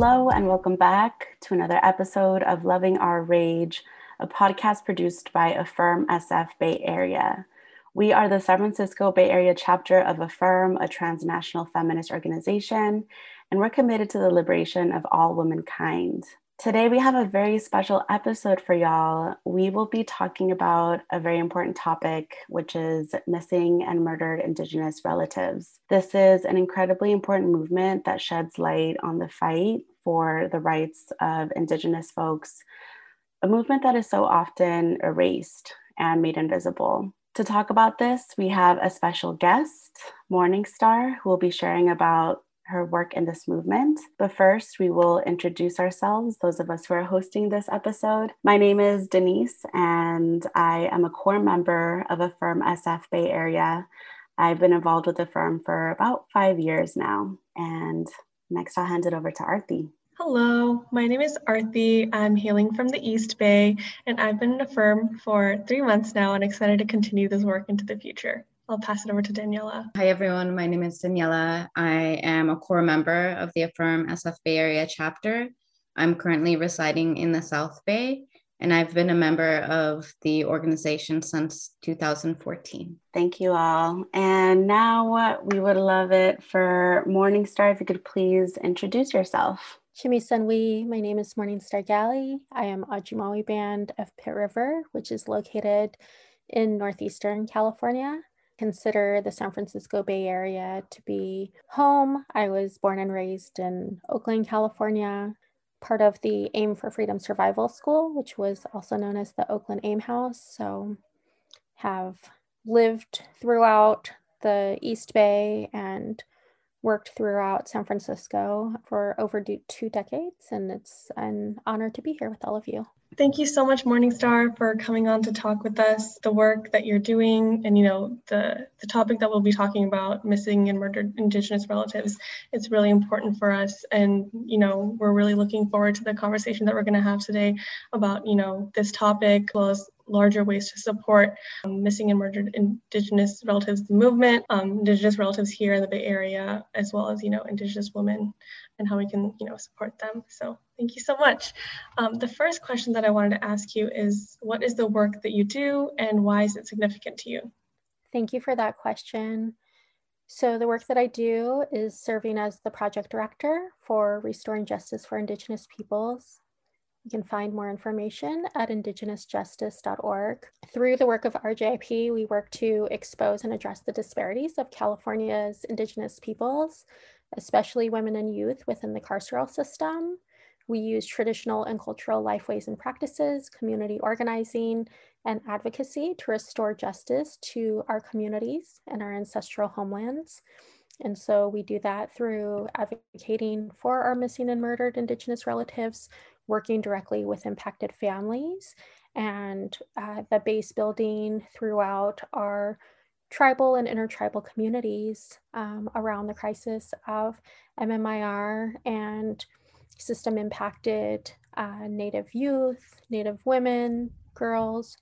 Hello, and welcome back to another episode of Loving Our Rage, a podcast produced by AF3IRM SF Bay Area. We are the San Francisco Bay Area chapter of AF3IRM, a transnational feminist organization, and we're committed to the liberation of all womankind. Today, we have a very special episode for y'all. We will be talking about a very important topic, which is missing and murdered Indigenous relatives. This is an incredibly important movement that sheds light on the fight for the rights of Indigenous folks, a movement that is so often erased and made invisible. To talk about this, we have a special guest, Morningstar, who will be sharing about her work in this movement. But first, we will introduce ourselves, those of us who are hosting this episode. My name is Denise, and I am a core member of AF3IRM SF Bay Area. I've been involved with the firm for about five years now. And next, I'll hand it over to Arthi. Hello, my name is Arthi. I'm hailing from the East Bay, and I've been in AF3IRM for three months now and excited to continue this work into the future. I'll pass it over to Daniela. Hi, everyone. My name is Daniela. I am a core member of the AF3IRM SF Bay Area chapter. I'm currently residing in the South Bay, and I've been a member of the organization since 2014. Thank you all. And now we would love it for Morningstar if you could please introduce yourself. Shimi Sunwi, my name is Morningstar Gali. I am Ajumawi Band of Pit River, which is located in Northeastern California consider the San Francisco Bay Area to be home. I was born and raised in Oakland, California, part of the AIM for Freedom Survival School, which was also known as the Oakland AIM House. So, have lived throughout the East Bay and worked throughout San Francisco for over two decades. And it's an honor to be here with all of you. Thank you so much, Morningstar, for coming on to talk with us, the work that you're doing, and you know the the topic that we'll be talking about, missing and murdered Indigenous relatives. It's really important for us, and you know we're really looking forward to the conversation that we're going to have today about you know this topic, as well as larger ways to support um, missing and murdered Indigenous relatives movement, um, Indigenous relatives here in the Bay Area, as well as you know Indigenous women and how we can you know support them. So thank you so much. Um, the first question that I wanted to ask you is, what is the work that you do, and why is it significant to you? Thank you for that question. So, the work that I do is serving as the project director for Restoring Justice for Indigenous Peoples you can find more information at indigenousjustice.org. Through the work of RJIP, we work to expose and address the disparities of California's Indigenous peoples, especially women and youth within the carceral system. We use traditional and cultural lifeways and practices, community organizing, and advocacy to restore justice to our communities and our ancestral homelands. And so we do that through advocating for our missing and murdered Indigenous relatives, working directly with impacted families and uh, the base building throughout our tribal and intertribal communities um, around the crisis of MMIR and system impacted uh, Native youth, Native women, girls,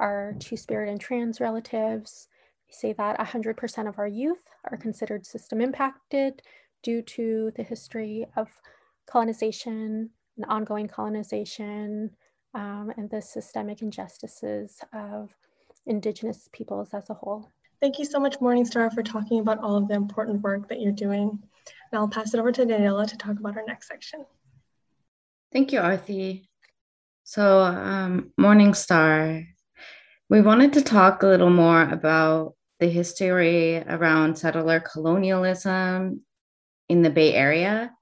our Two Spirit and trans relatives. We say that 100% of our youth are considered system impacted due to the history of colonization and ongoing colonization um, and the systemic injustices of Indigenous peoples as a whole. Thank you so much, Morningstar, for talking about all of the important work that you're doing. And I'll pass it over to Daniela to talk about our next section. Thank you, Arthi. So, um, Morningstar, we wanted to talk a little more about the history around settler colonialism in the Bay Area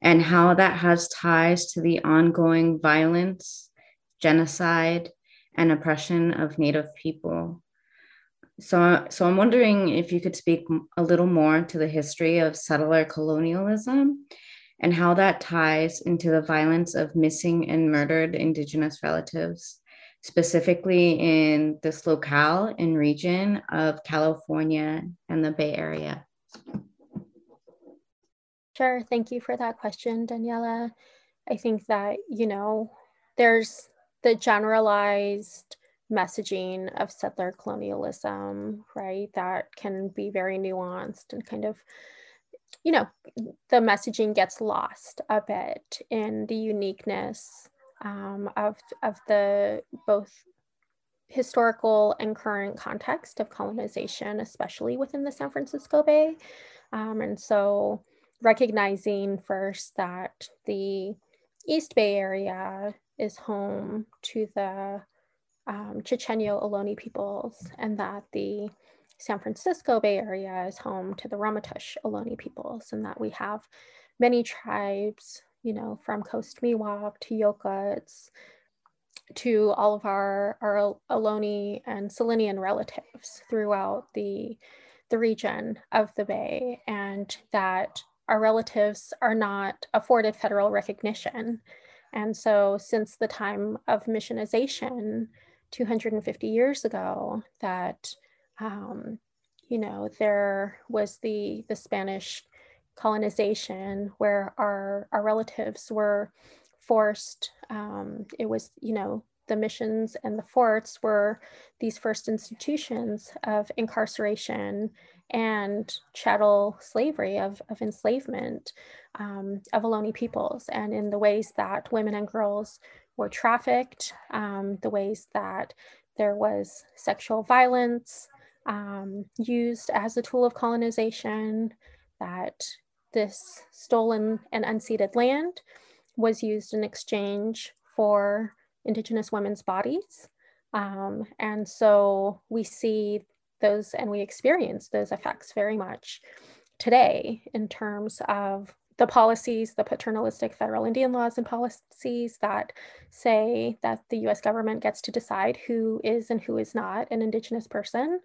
and how that has ties to the ongoing violence, genocide, and oppression of Native people. So, so I'm wondering if you could speak a little more to the history of settler colonialism and how that ties into the violence of missing and murdered Indigenous relatives, specifically in this locale and region of California and the Bay Area. Sure. Thank you for that question, Daniela. I think that, you know, there's the generalized messaging of settler colonialism, right? That can be very nuanced and kind of you know, the messaging gets lost a bit in the uniqueness um, of, of the both historical and current context of colonization, especially within the San Francisco Bay. Um, and so recognizing first that the East Bay area is home to the um, Chochenyo Ohlone peoples and that the San Francisco Bay Area is home to the Ramaytush Ohlone peoples and that we have many tribes, you know, from Coast Miwok to Yokuts to all of our, our Ohlone and Salinan relatives throughout the, the region of the Bay and that our relatives are not afforded federal recognition. And so since the time of missionization 250 years ago, that um, you know, there was the, the Spanish colonization where our, our relatives were forced, um, it was, you know, the missions and the forts were these first institutions of incarceration and chattel slavery, of, of enslavement um, of Ohlone peoples, and in the ways that women and girls were trafficked, um, the ways that there was sexual violence, um, used as a tool of colonization, that this stolen and unceded land was used in exchange for Indigenous women's bodies. Um, and so we see those and we experience those effects very much today in terms of the policies, the paternalistic federal Indian laws and policies that say that the US government gets to decide who is and who is not an Indigenous person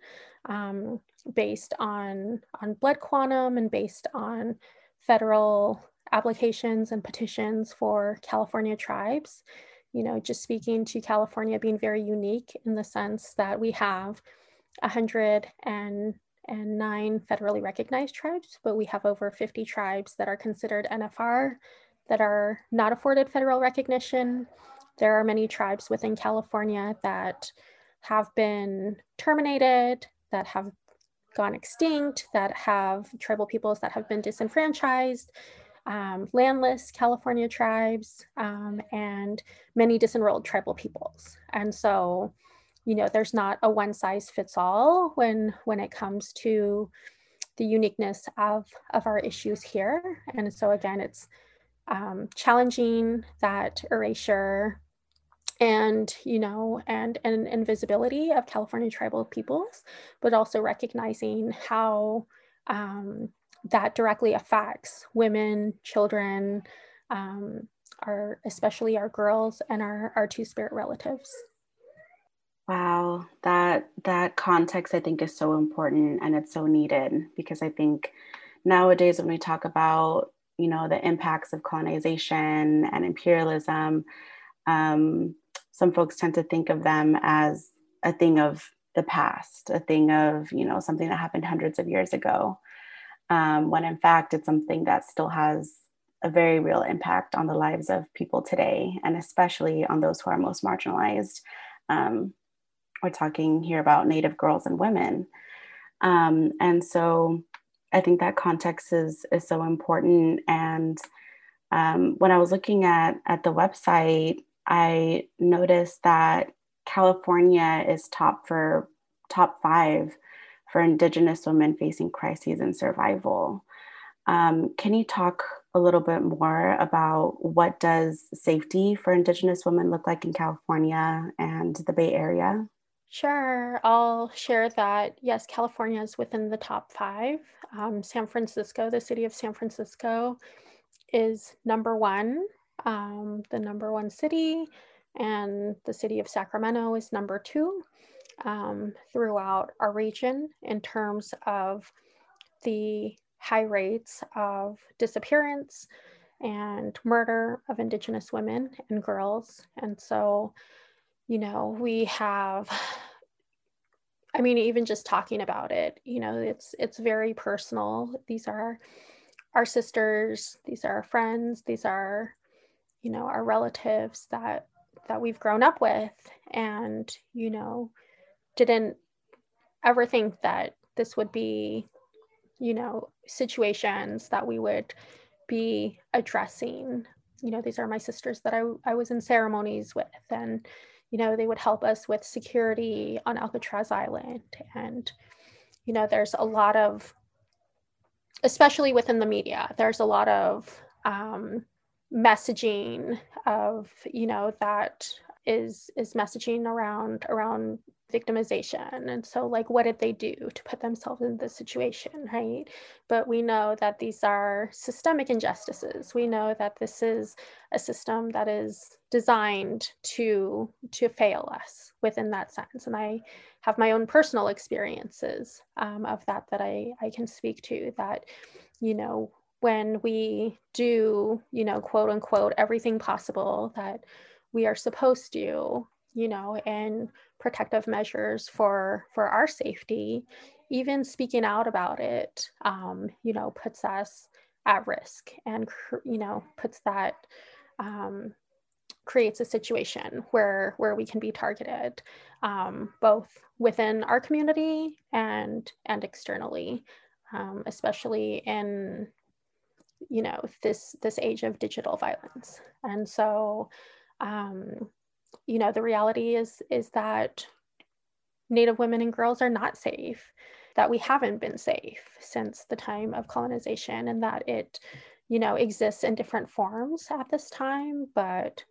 um, based on, on blood quantum and based on federal applications and petitions for California tribes. You know, just speaking to California being very unique in the sense that we have 100 and and nine federally recognized tribes, but we have over 50 tribes that are considered NFR that are not afforded federal recognition. There are many tribes within California that have been terminated, that have gone extinct, that have tribal peoples that have been disenfranchised, um, landless California tribes, um, and many disenrolled tribal peoples. And so you know there's not a one size fits all when when it comes to the uniqueness of of our issues here. And so again it's um, challenging that erasure and you know and and invisibility of california tribal peoples but also recognizing how um, that directly affects women children um, our especially our girls and our our two-spirit relatives Wow, that that context I think is so important and it's so needed because I think nowadays when we talk about you know the impacts of colonization and imperialism, um, some folks tend to think of them as a thing of the past, a thing of you know something that happened hundreds of years ago, um, when in fact it's something that still has a very real impact on the lives of people today, and especially on those who are most marginalized. Um, we're talking here about Native girls and women. Um, and so I think that context is, is so important. And um, when I was looking at, at the website, I noticed that California is top for top five for Indigenous women facing crises and survival. Um, can you talk a little bit more about what does safety for Indigenous women look like in California and the Bay Area? Sure, I'll share that. Yes, California is within the top five. Um, San Francisco, the city of San Francisco, is number one, um, the number one city, and the city of Sacramento is number two um, throughout our region in terms of the high rates of disappearance and murder of Indigenous women and girls. And so, you know, we have I mean, even just talking about it, you know, it's it's very personal. These are our sisters, these are our friends, these are, you know, our relatives that that we've grown up with and, you know, didn't ever think that this would be you know, situations that we would be addressing. You know, these are my sisters that I, I was in ceremonies with, and, you know, they would help us with security on Alcatraz Island. And, you know, there's a lot of, especially within the media, there's a lot of um, messaging of, you know, that is is messaging around around victimization. And so like what did they do to put themselves in this situation right? But we know that these are systemic injustices. We know that this is a system that is designed to to fail us within that sense. And i have my own personal experiences um, of that that i i can speak to that you know when we do you know quote unquote everything possible that we are supposed to you know and protective measures for for our safety. Even speaking out about it um, you know puts us at risk and you know puts that um, creates a situation where where we can be targeted um, both within our community and and externally um, especially in you know this this age of digital violence. And so um, you know the reality is is that native women and girls are not safe that we haven't been safe since the time of colonization and that it you know exists in different forms at this time. But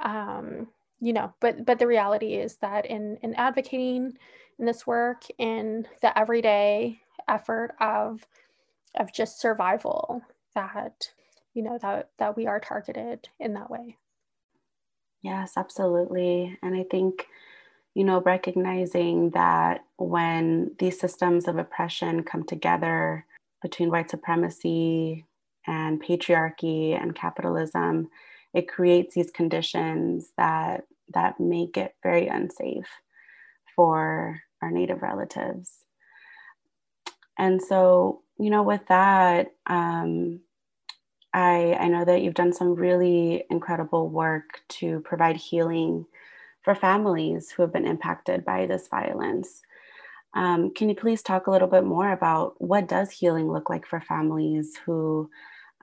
um you know but but the reality is that in in advocating in this work in the everyday effort of of just survival that you know that that we are targeted in that way Yes, absolutely. And I think, you know, recognizing that when these systems of oppression come together between white supremacy and patriarchy and capitalism, it creates these conditions that that make it very unsafe for our native relatives. And so, you know, with that, um, I, I know that you've done some really incredible work to provide healing for families who have been impacted by this violence. Um, can you please talk a little bit more about what does healing look like for families who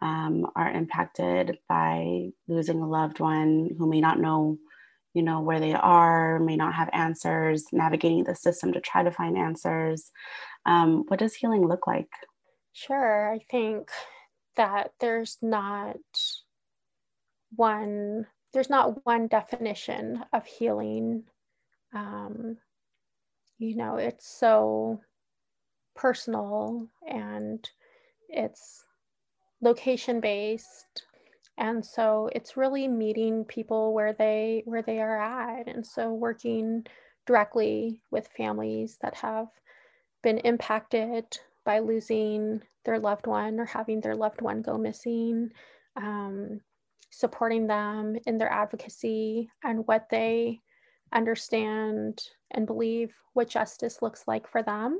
um, are impacted by losing a loved one who may not know, you know, where they are, may not have answers, navigating the system to try to find answers. Um, what does healing look like? Sure, I think that there's not one there's not one definition of healing. Um, you know it's so personal and it's location based and so it's really meeting people where they where they are at. And so working directly with families that have been impacted by losing their loved one or having their loved one go missing, um, supporting them in their advocacy and what they understand and believe what justice looks like for them.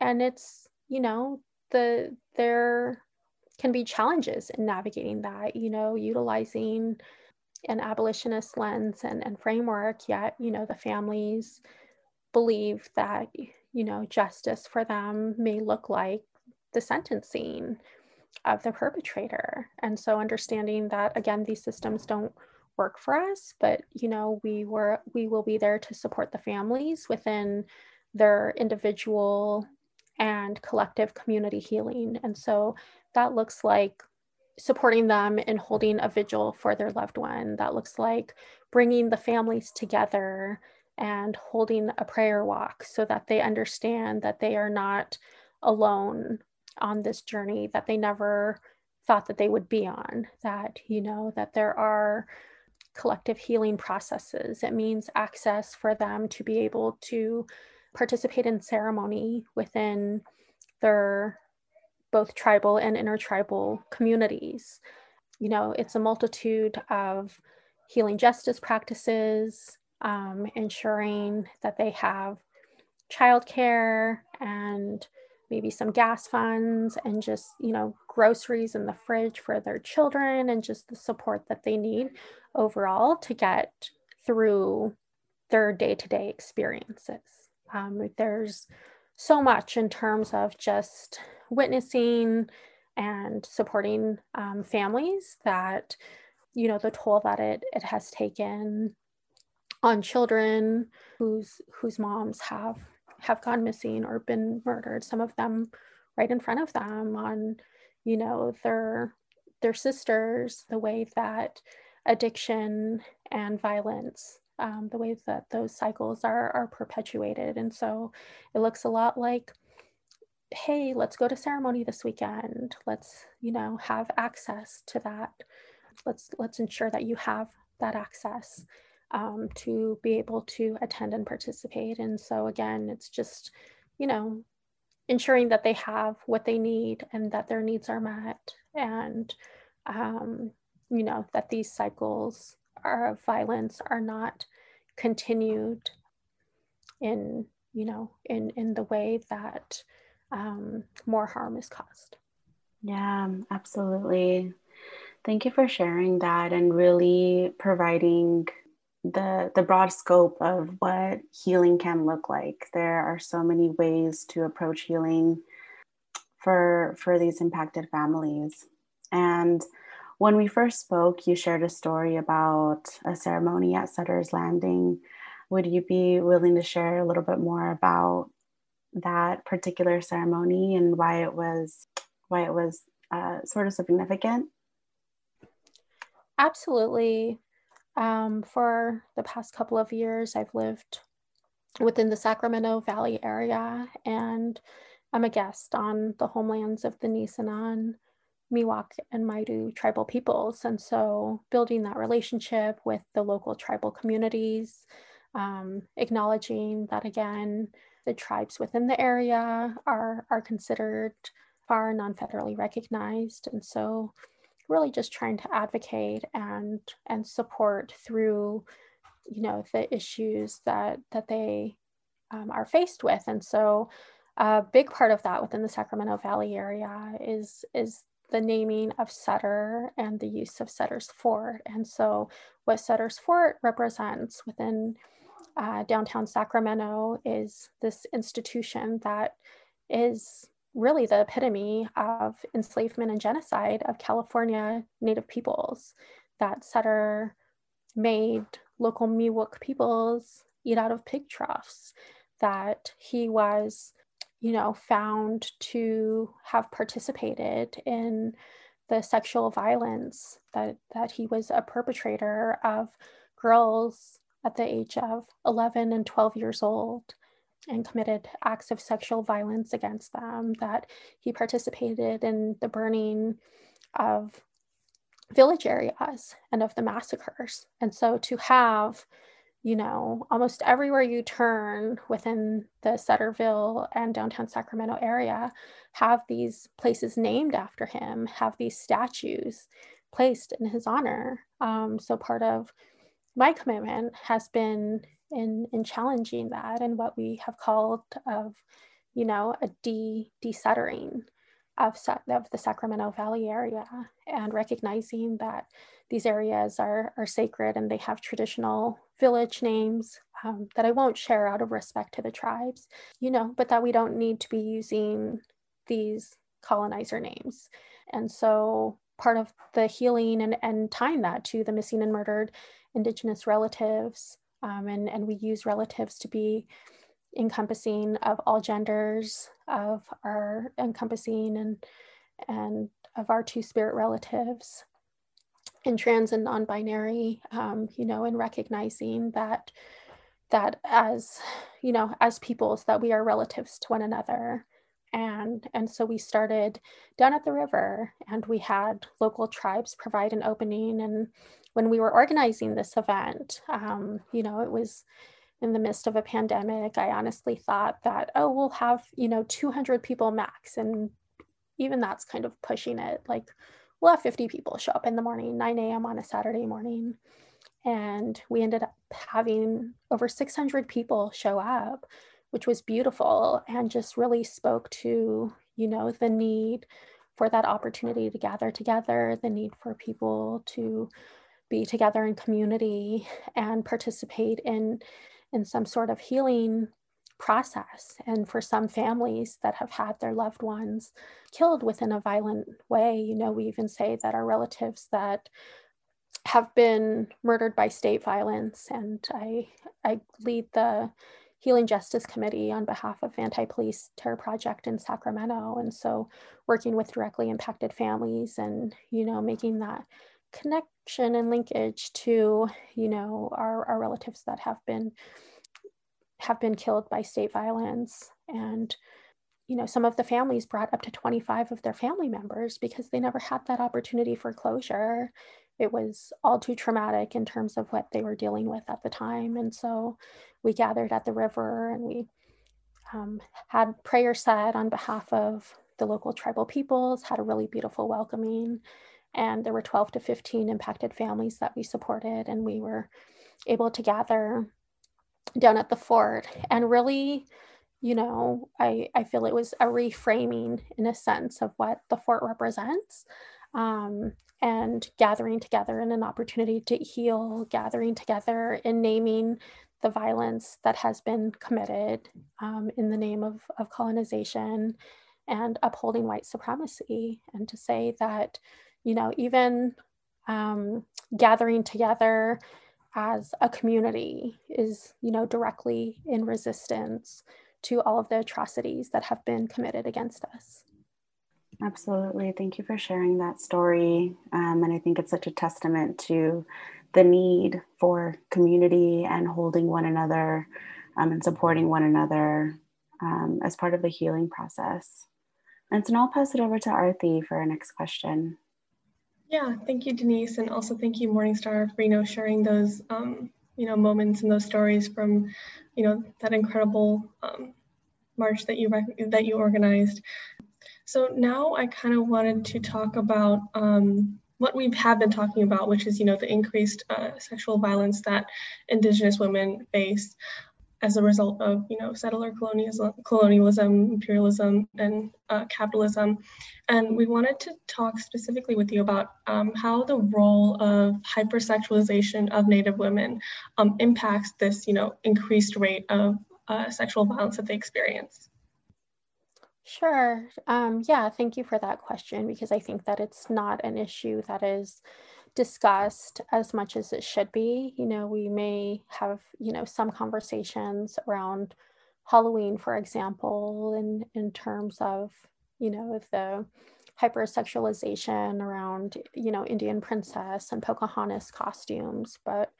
And it's, you know, the there can be challenges in navigating that, you know, utilizing an abolitionist lens and, and framework, yet, you know, the families believe that, you know, justice for them may look like the sentencing of the perpetrator. And so understanding that again, these systems don't work for us, but you know, we were we will be there to support the families within their individual and collective community healing. And so that looks like supporting them in holding a vigil for their loved one. That looks like bringing the families together and holding a prayer walk so that they understand that they are not alone on this journey that they never thought that they would be on that you know that there are collective healing processes. It means access for them to be able to participate in ceremony within their both tribal and intertribal communities. You know it's a multitude of healing justice practices um, ensuring that they have childcare and maybe some gas funds and just you know groceries in the fridge for their children and just the support that they need overall to get through their day-to-day experiences. Um, there's so much in terms of just witnessing and supporting um, families that you know the toll that it it has taken on children whose whose moms have have gone missing or been murdered some of them right in front of them on you know their their sisters the way that addiction and violence um, the way that those cycles are are perpetuated. And so it looks a lot like hey let's go to ceremony this weekend. Let's you know have access to that. Let's let's ensure that you have that access um, to be able to attend and participate. And so again it's just you know ensuring that they have what they need and that their needs are met and um, you know that these cycles of violence are not continued in you know in in the way that um, more harm is caused. Yeah absolutely. Thank you for sharing that and really providing the the broad scope of what healing can look like there are so many ways to approach healing for for these impacted families and when we first spoke, you shared a story about a ceremony at Sutter's Landing. Would you be willing to share a little bit more about that particular ceremony and why it was why it was uh, sort of significant? Absolutely. Um, for the past couple of years, I've lived within the Sacramento Valley area, and I'm a guest on the homelands of the Nisenan Miwok and Maidu tribal peoples. And so building that relationship with the local tribal communities, um, acknowledging that again, the tribes within the area are, are considered far non-federally recognized. And so really just trying to advocate and and support through, you know, the issues that that they um, are faced with. And so a big part of that within the Sacramento Valley area is is the naming of Sutter and the use of Sutter's Fort. And so, what Sutter's Fort represents within uh, downtown Sacramento is this institution that is really the epitome of enslavement and genocide of California Native peoples. That Sutter made local Miwok peoples eat out of pig troughs, that he was you know, found to have participated in the sexual violence that, that he was a perpetrator of girls at the age of 11 and 12 years old and committed acts of sexual violence against them, that he participated in the burning of village areas and of the massacres. And so to have you know, almost everywhere you turn within the Sutterville and downtown Sacramento area have these places named after him, have these statues placed in his honor. Um, so part of my commitment has been in in challenging that and what we have called of, you know, a de desuttering of, of the Sacramento Valley area and recognizing that these areas are, are sacred and they have traditional village names um, that I won't share out of respect to the tribes, you know, but that we don't need to be using these colonizer names. And so part of the healing and, and tying that to the missing and murdered Indigenous relatives, um, and, and we use relatives to be encompassing of all genders, of our encompassing and, and of our two spirit relatives, and trans and non-binary, um, you know, and recognizing that that as you know as peoples that we are relatives to one another. And and so we started down at the river and we had local tribes provide an opening and when we were organizing this event um, you know it was in the midst of a pandemic i honestly thought that oh we'll have you know 200 people max and even that's kind of pushing it like we'll have 50 people show up in the morning, 9 a.m. on a Saturday morning. And we ended up having over 600 people show up, which was beautiful and just really spoke to, you know, the need for that opportunity to gather together, the need for people to be together in community and participate in, in some sort of healing process. And for some families that have had their loved ones killed within a violent way, you know, we even say that our relatives that have been murdered by state violence, and I, I lead the Healing Justice Committee on behalf of Anti-Police Terror Project in Sacramento. And so working with directly impacted families and, you know, making that connection and linkage to, you know, our, our relatives that have been have been killed by state violence. And, you know, some of the families brought up to 25 of their family members because they never had that opportunity for closure. It was all too traumatic in terms of what they were dealing with at the time. And so we gathered at the river and we um, had prayer said on behalf of the local tribal peoples, had a really beautiful welcoming. And there were 12 to 15 impacted families that we supported, and we were able to gather down at the fort. And really you know i i feel it was a reframing in a sense of what the fort represents um, and gathering together in an opportunity to heal gathering together in naming the violence that has been committed um, in the name of, of colonization and upholding white supremacy and to say that you know even um, gathering together as a community is, you know, directly in resistance to all of the atrocities that have been committed against us. Absolutely. Thank you for sharing that story. Um, and I think it's such a testament to the need for community and holding one another um, and supporting one another um, as part of the healing process. And so now I'll pass it over to Arthi for our next question. Yeah, thank you, Denise, and also thank you, Morningstar, for you know sharing those um, you know moments and those stories from you know that incredible um, march that you that you organized. So now I kind of wanted to talk about um, what we have been talking about, which is you know the increased uh, sexual violence that Indigenous women face as a result of you know settler colonialism, colonialism imperialism, and uh, capitalism. And we wanted to talk specifically with you about um, how the role of hypersexualization of Native women um, impacts this you know increased rate of uh, sexual violence that they experience. Sure. Um, yeah, thank you for that question because I think that it's not an issue that is discussed as much as it should be. You know, we may have, you know, some conversations around Halloween, for example, in, in terms of, you know, the hypersexualization around, you know, Indian princess and Pocahontas costumes. But,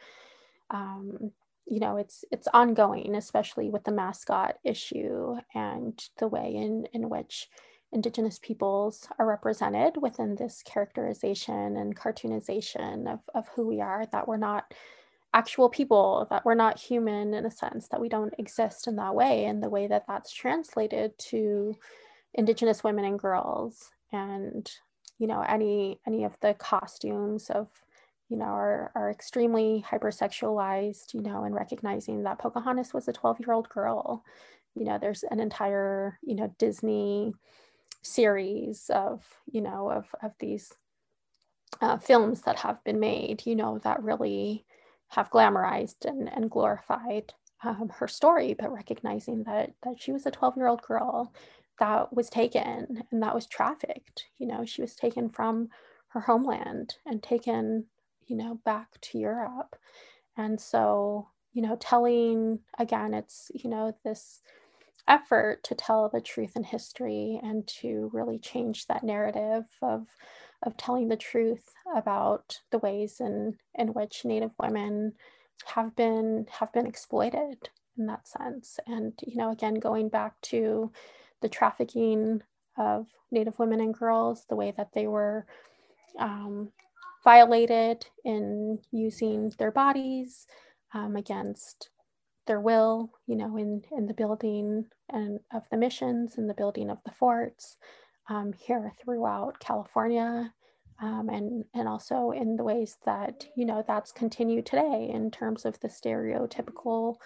um, you know, it's it's ongoing, especially with the mascot issue and the way in, in which Indigenous peoples are represented within this characterization and cartoonization of, of who we are, that we're not actual people, that we're not human in a sense, that we don't exist in that way, and the way that that's translated to Indigenous women and girls. And, you know, any any of the costumes of you know, are, are extremely hypersexualized, you know, and recognizing that Pocahontas was a 12 year old girl. You know, there's an entire, you know, Disney series of you know of of these uh, films that have been made you know that really have glamorized and, and glorified um, her story but recognizing that that she was a 12 year old girl that was taken and that was trafficked you know she was taken from her homeland and taken you know back to europe. And so you know telling again it's you know this effort to tell the truth in history and to really change that narrative of of telling the truth about the ways in in which native women have been have been exploited in that sense. And you know again going back to the trafficking of native women and girls the way that they were um, violated in using their bodies um, against their will, you know, in, in the building and of the missions and the building of the forts um, here throughout California. Um, and, and also in the ways that, you know, that's continued today in terms of the stereotypical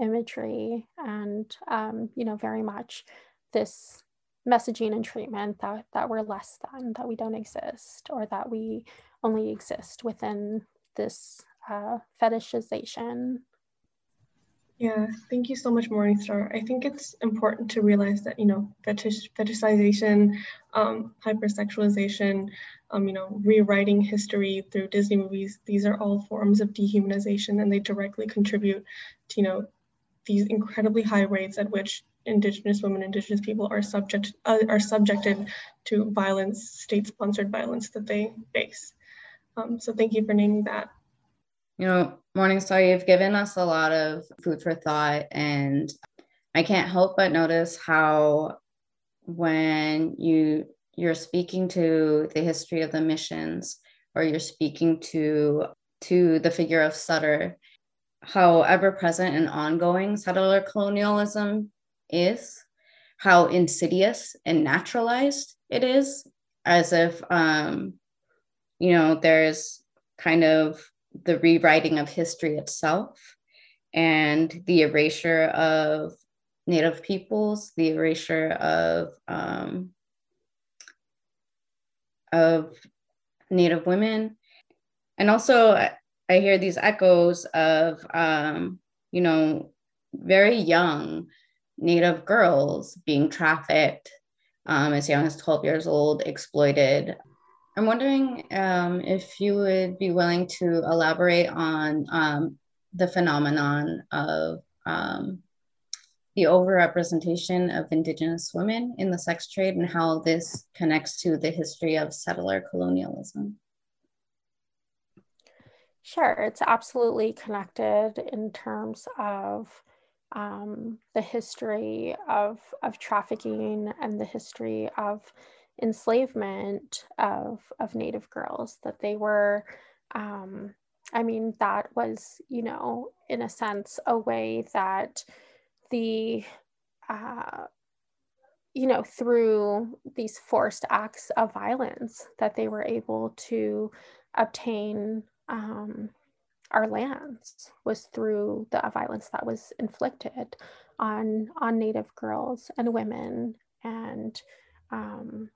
imagery and, um, you know, very much this messaging and treatment that, that we're less than, that we don't exist, or that we only exist within this uh, fetishization Yeah, thank you so much, Morningstar. I think it's important to realize that, you know, fetish, fetishization, um, hypersexualization, um, you know, rewriting history through Disney movies, these are all forms of dehumanization and they directly contribute to, you know, these incredibly high rates at which Indigenous women, Indigenous people are subject uh, are subjected to violence, state-sponsored violence that they face. Um, so thank you for naming that. You know, Morningstar, you've given us a lot of food for thought, and I can't help but notice how when you you're speaking to the history of the missions or you're speaking to to the figure of Sutter, how ever present and ongoing settler colonialism is, how insidious and naturalized it is, as if um, you know there's kind of the rewriting of history itself and the erasure of Native peoples, the erasure of um, of Native women, and also I hear these echoes of um, you know very young Native girls being trafficked um, as young as 12 years old, exploited, I'm wondering um, if you would be willing to elaborate on um, the phenomenon of um, the overrepresentation of Indigenous women in the sex trade and how this connects to the history of settler colonialism. Sure, it's absolutely connected in terms of um, the history of, of trafficking and the history of enslavement of of Native girls that they were. Um, I mean, that was you know in a sense a way that the uh, you know through these forced acts of violence that they were able to obtain um, our lands was through the violence that was inflicted on on native girls and women and um,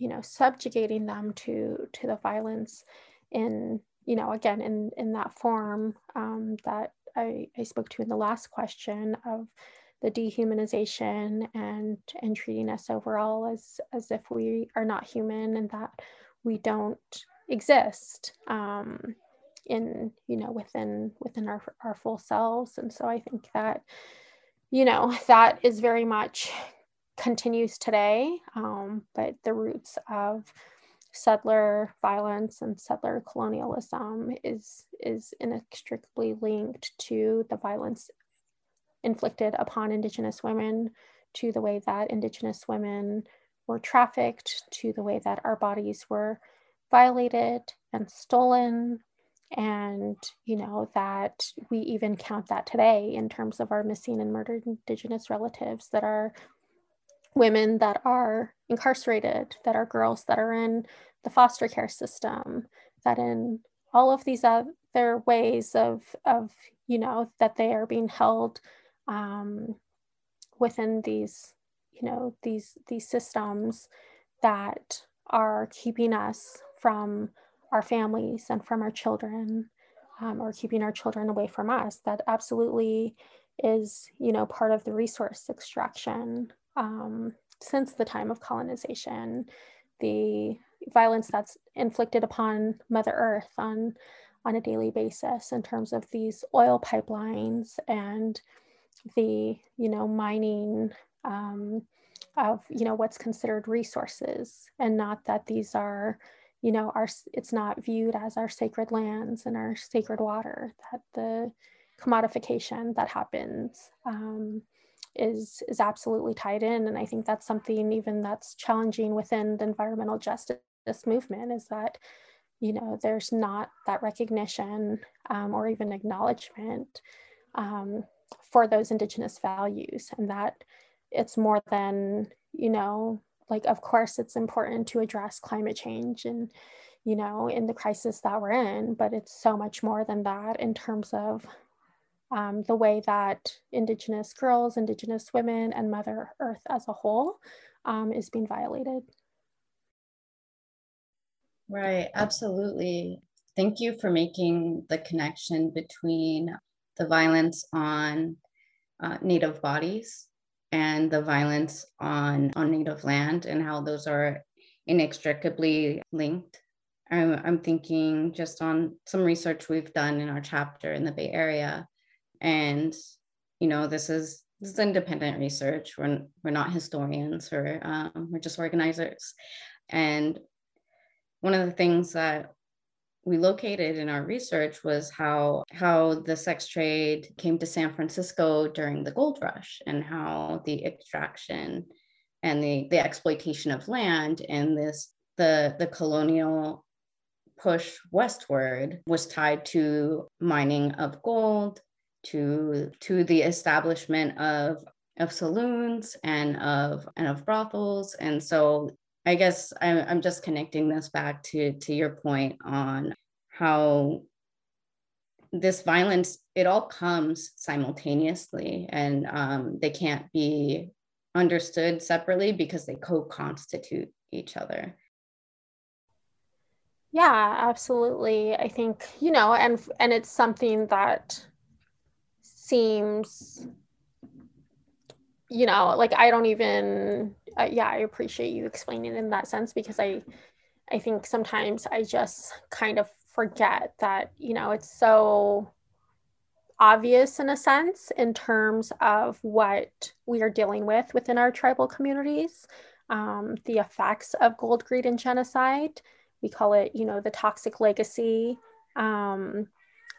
you know subjugating them to to the violence in you know again in in that form um, that I, I spoke to in the last question of the dehumanization and and treating us overall as as if we are not human and that we don't exist um, in you know within within our our full selves. And so i think that you know that is very much continues today, um, but the roots of settler violence and settler colonialism is, is inextricably linked to the violence inflicted upon Indigenous women, to the way that Indigenous women were trafficked, to the way that our bodies were violated and stolen and you know that we even count that today in terms of our missing and murdered indigenous relatives that are women that are incarcerated, that are girls that are in the foster care system, that in all of these other ways of, of you know, that they are being held um, within these, you know, these, these systems that are keeping us from our families and from our children um, or keeping our children away from us. That absolutely is you know part of the resource extraction um, since the time of colonization, the violence that's inflicted upon Mother Earth on, on a daily basis in terms of these oil pipelines and the, you know, mining um, of, you know, what's considered resources. And not that these are, you know, our, it's not viewed as our sacred lands and our sacred water, that the commodification that happens um, is is absolutely tied in and i think that's something even that's challenging within the environmental justice movement is that you know there's not that recognition um, or even acknowledgement um, for those indigenous values and that it's more than you know like of course it's important to address climate change and you know in the crisis that we're in but it's so much more than that in terms of um, the way that Indigenous girls, Indigenous women, and Mother Earth as a whole um, is being violated. Right, absolutely. Thank you for making the connection between the violence on uh, Native bodies and the violence on, on Native land and how those are inextricably linked. I'm, I'm thinking just on some research we've done in our chapter in the Bay Area. And, you know, this is this is independent research. We're, we're not historians, or um, we're just organizers. And one of the things that we located in our research was how how the sex trade came to San Francisco during the gold rush and how the extraction and the, the exploitation of land and this the the colonial push westward was tied to mining of gold to to the establishment of of saloons and of and of brothels and so I guess I'm, I'm just connecting this back to, to your point on how this violence, it all comes simultaneously and um, they can't be understood separately because they co-constitute each other. Yeah, absolutely. I think, you know, and and it's something that seems you know, like I don't even uh, yeah, I appreciate you explaining in that sense because I I think sometimes I just kind of forget that, you know, it's so obvious in a sense in terms of what we are dealing with within our tribal communities, um, the effects of gold greed and genocide. We call it, you know, the toxic legacy um,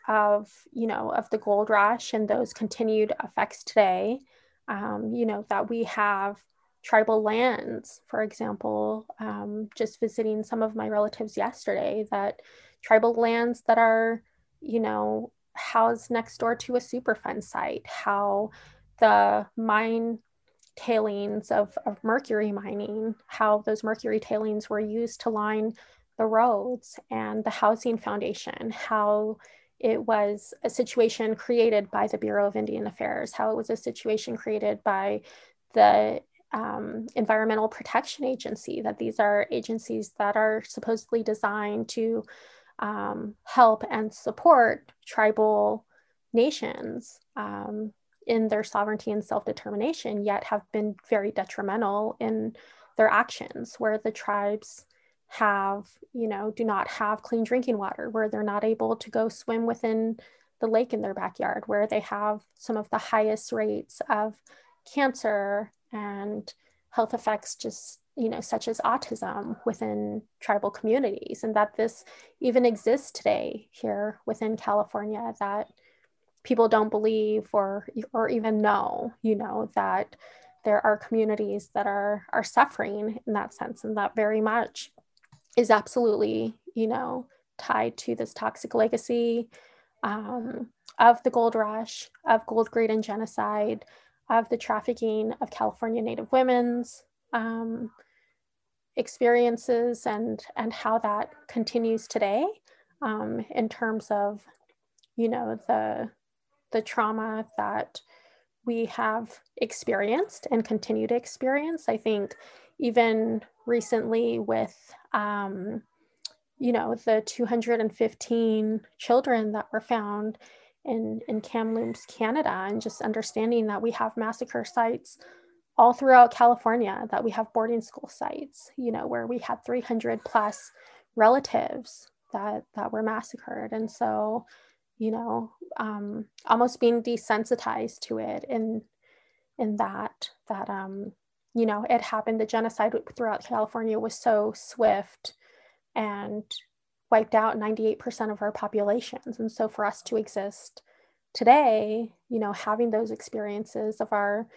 of, you know, of the gold rush and those continued effects today. Um, you know, that we have tribal lands, for example, um, just visiting some of my relatives yesterday, that tribal lands that are, you know, housed next door to a Superfund site, how the mine tailings of, of mercury mining, how those mercury tailings were used to line the roads and the housing foundation, how it was a situation created by the Bureau of Indian Affairs, how it was a situation created by the um, Environmental Protection Agency, that these are agencies that are supposedly designed to um, help and support tribal nations um, in their sovereignty and self determination, yet have been very detrimental in their actions, where the tribes have, you know, do not have clean drinking water, where they're not able to go swim within the lake in their backyard, where they have some of the highest rates of cancer and health effects just you know such as autism within tribal communities and that this even exists today here within california that people don't believe or or even know you know that there are communities that are are suffering in that sense and that very much is absolutely you know tied to this toxic legacy um, of the gold rush of gold greed and genocide of the trafficking of California Native women's um, experiences and and how that continues today um, in terms of you know the the trauma that we have experienced and continue to experience. I think even recently with um, you know the 215 children that were found in, in Kamloops, Canada, and just understanding that we have massacre sites all throughout California, that we have boarding school sites, you know, where we had 300 plus relatives that, that were massacred. And so, you know, um, almost being desensitized to it in, in that, that, um, you know, it happened, the genocide throughout California was so swift and wiped out 98% of our populations. And so for us to exist today, you know, having those experiences of our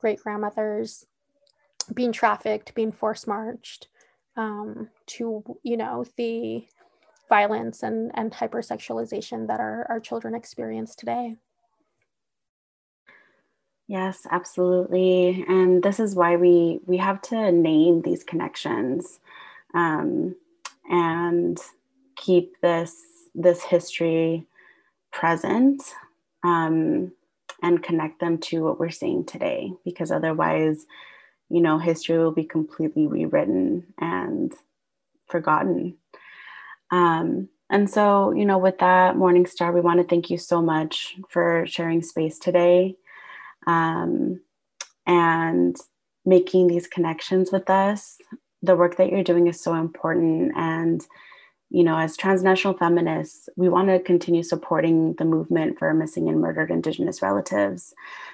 great grandmothers being trafficked, being force marched, um, to, you know, the violence and, and hypersexualization that our, our children experience today. Yes, absolutely. And this is why we we have to name these connections. Um, and keep this this history present um, and connect them to what we're seeing today because otherwise you know history will be completely rewritten and forgotten um, and so you know with that Morningstar we want to thank you so much for sharing space today um, and making these connections with us. The work that you're doing is so important. And, you know, as transnational feminists, we want to continue supporting the movement for missing and murdered Indigenous relatives.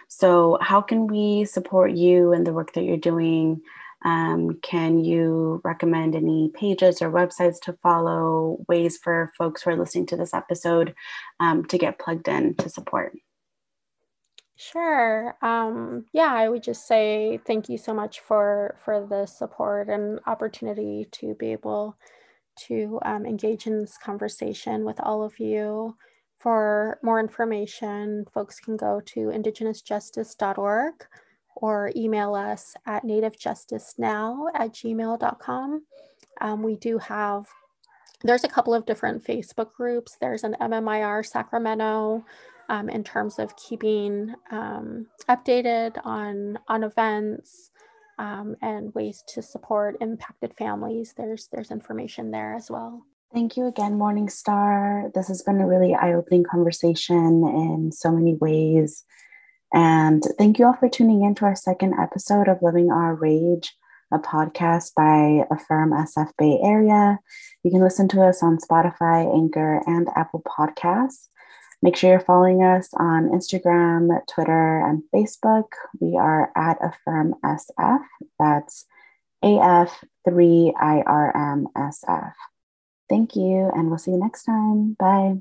So, how can we support you and the work that you're doing? Um, can you recommend any pages or websites to follow, ways for folks who are listening to this episode um, to get plugged in to support? Sure. Um, yeah, I would just say thank you so much for for the support and opportunity to be able to um, engage in this conversation with all of you. For more information, folks can go to indigenousjustice.org or email us at nativejusticenow at gmail.com. Um, we do have, there's a couple of different Facebook groups. There's an MMIR Sacramento um, in terms of keeping um, updated on, on events um, and ways to support impacted families. There's, there's information there as well. Thank you again, Morningstar. This has been a really eye opening conversation in so many ways. And thank you all for tuning in to our second episode of Living Our Rage, a podcast by AF3IRM SF Bay Area. You can listen to us on Spotify, Anchor, and Apple Podcasts. Make sure you're following us on Instagram, Twitter, and Facebook. We are at AF3IRM SF. That's AF3IRMSF. Thank you, and we'll see you next time. Bye.